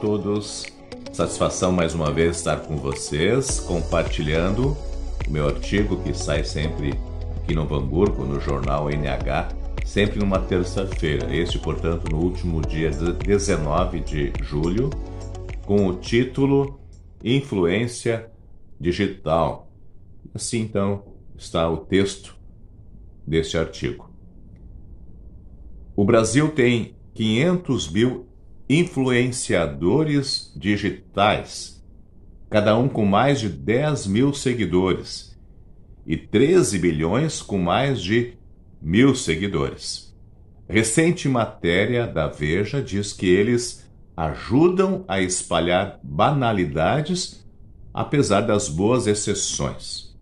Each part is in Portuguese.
todos. Satisfação mais uma vez estar com vocês, compartilhando o meu artigo que sai sempre aqui no Hamburgo, no jornal NH, sempre numa terça-feira. Este, portanto, no último dia 19 de julho, com o título Influência Digital. Assim, então, está o texto deste artigo. O Brasil tem 500 mil influenciadores digitais, cada um com mais de 10 mil seguidores, e 13 bilhões com mais de mil seguidores. Recente matéria da Veja diz que eles ajudam a espalhar banalidades, apesar das boas exceções.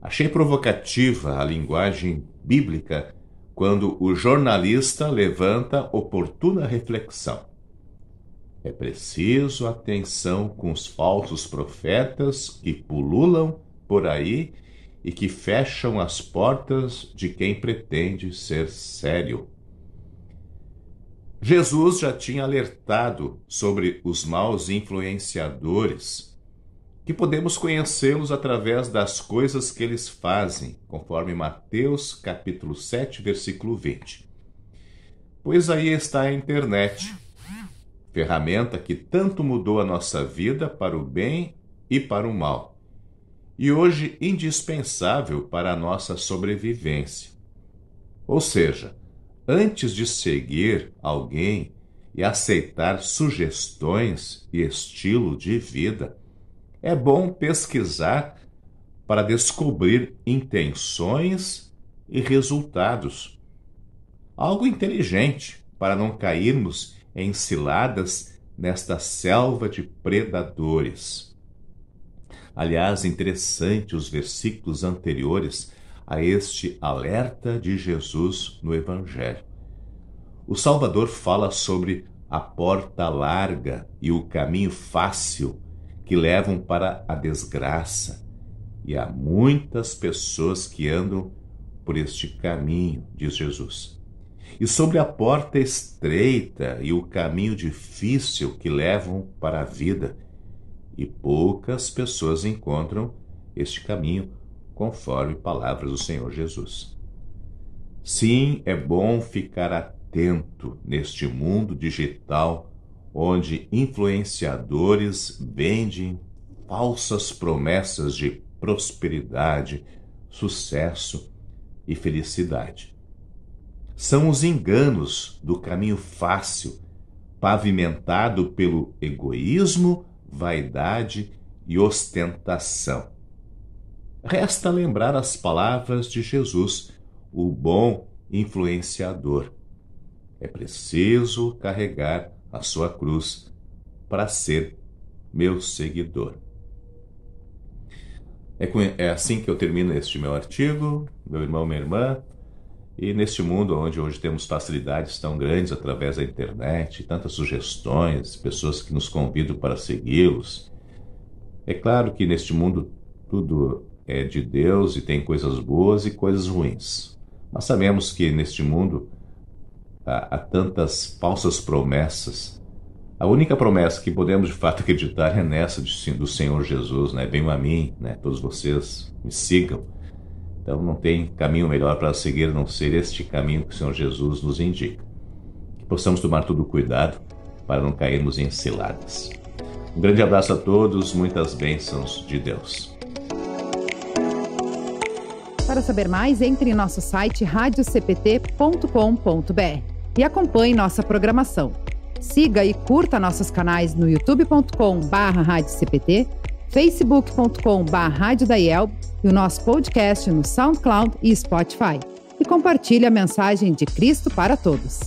Achei provocativa a linguagem bíblica quando o jornalista levanta oportuna reflexão. É preciso atenção com os falsos profetas que pululam por aí e que fecham as portas de quem pretende ser sério. Jesus já tinha alertado sobre os maus influenciadores que podemos conhecê-los através das coisas que eles fazem, conforme Mateus capítulo 7, versículo 20. Pois aí está a internet, ferramenta que tanto mudou a nossa vida para o bem e para o mal, e hoje indispensável para a nossa sobrevivência. Ou seja, antes de seguir alguém e aceitar sugestões e estilo de vida, é bom pesquisar para descobrir intenções e resultados. Algo inteligente para não cairmos em ciladas nesta selva de predadores. Aliás, interessante os versículos anteriores a este alerta de Jesus no Evangelho. O Salvador fala sobre a porta larga e o caminho fácil que levam para a desgraça. E há muitas pessoas que andam por este caminho, diz Jesus. E sobre a porta estreita e o caminho difícil que levam para a vida, e poucas pessoas encontram este caminho, conforme palavras do Senhor Jesus. Sim, é bom ficar atento neste mundo digital onde influenciadores vendem falsas promessas de prosperidade, sucesso e felicidade. São os enganos do caminho fácil, pavimentado pelo egoísmo, vaidade e ostentação. Resta lembrar as palavras de Jesus, o bom influenciador. É preciso carregar a sua cruz para ser meu seguidor. É, é assim que eu termino este meu artigo, meu irmão, minha irmã. E neste mundo onde hoje temos facilidades tão grandes através da internet, tantas sugestões, pessoas que nos convidam para segui-los, é claro que neste mundo tudo é de Deus e tem coisas boas e coisas ruins. Mas sabemos que neste mundo há, há tantas falsas promessas. A única promessa que podemos de fato acreditar é nessa do Senhor Jesus, né? Venham a mim, né? Todos vocês me sigam. Então não tem caminho melhor para seguir a não ser este caminho que o Senhor Jesus nos indica. Que possamos tomar todo cuidado para não cairmos em ciladas. Um grande abraço a todos, muitas bênçãos de Deus. Para saber mais, entre em nosso site radiocpt.com.br e acompanhe nossa programação. Siga e curta nossos canais no youtube.com/radiocpt, facebook.com/radiodaiel e o nosso podcast no SoundCloud e Spotify. E compartilhe a mensagem de Cristo para todos.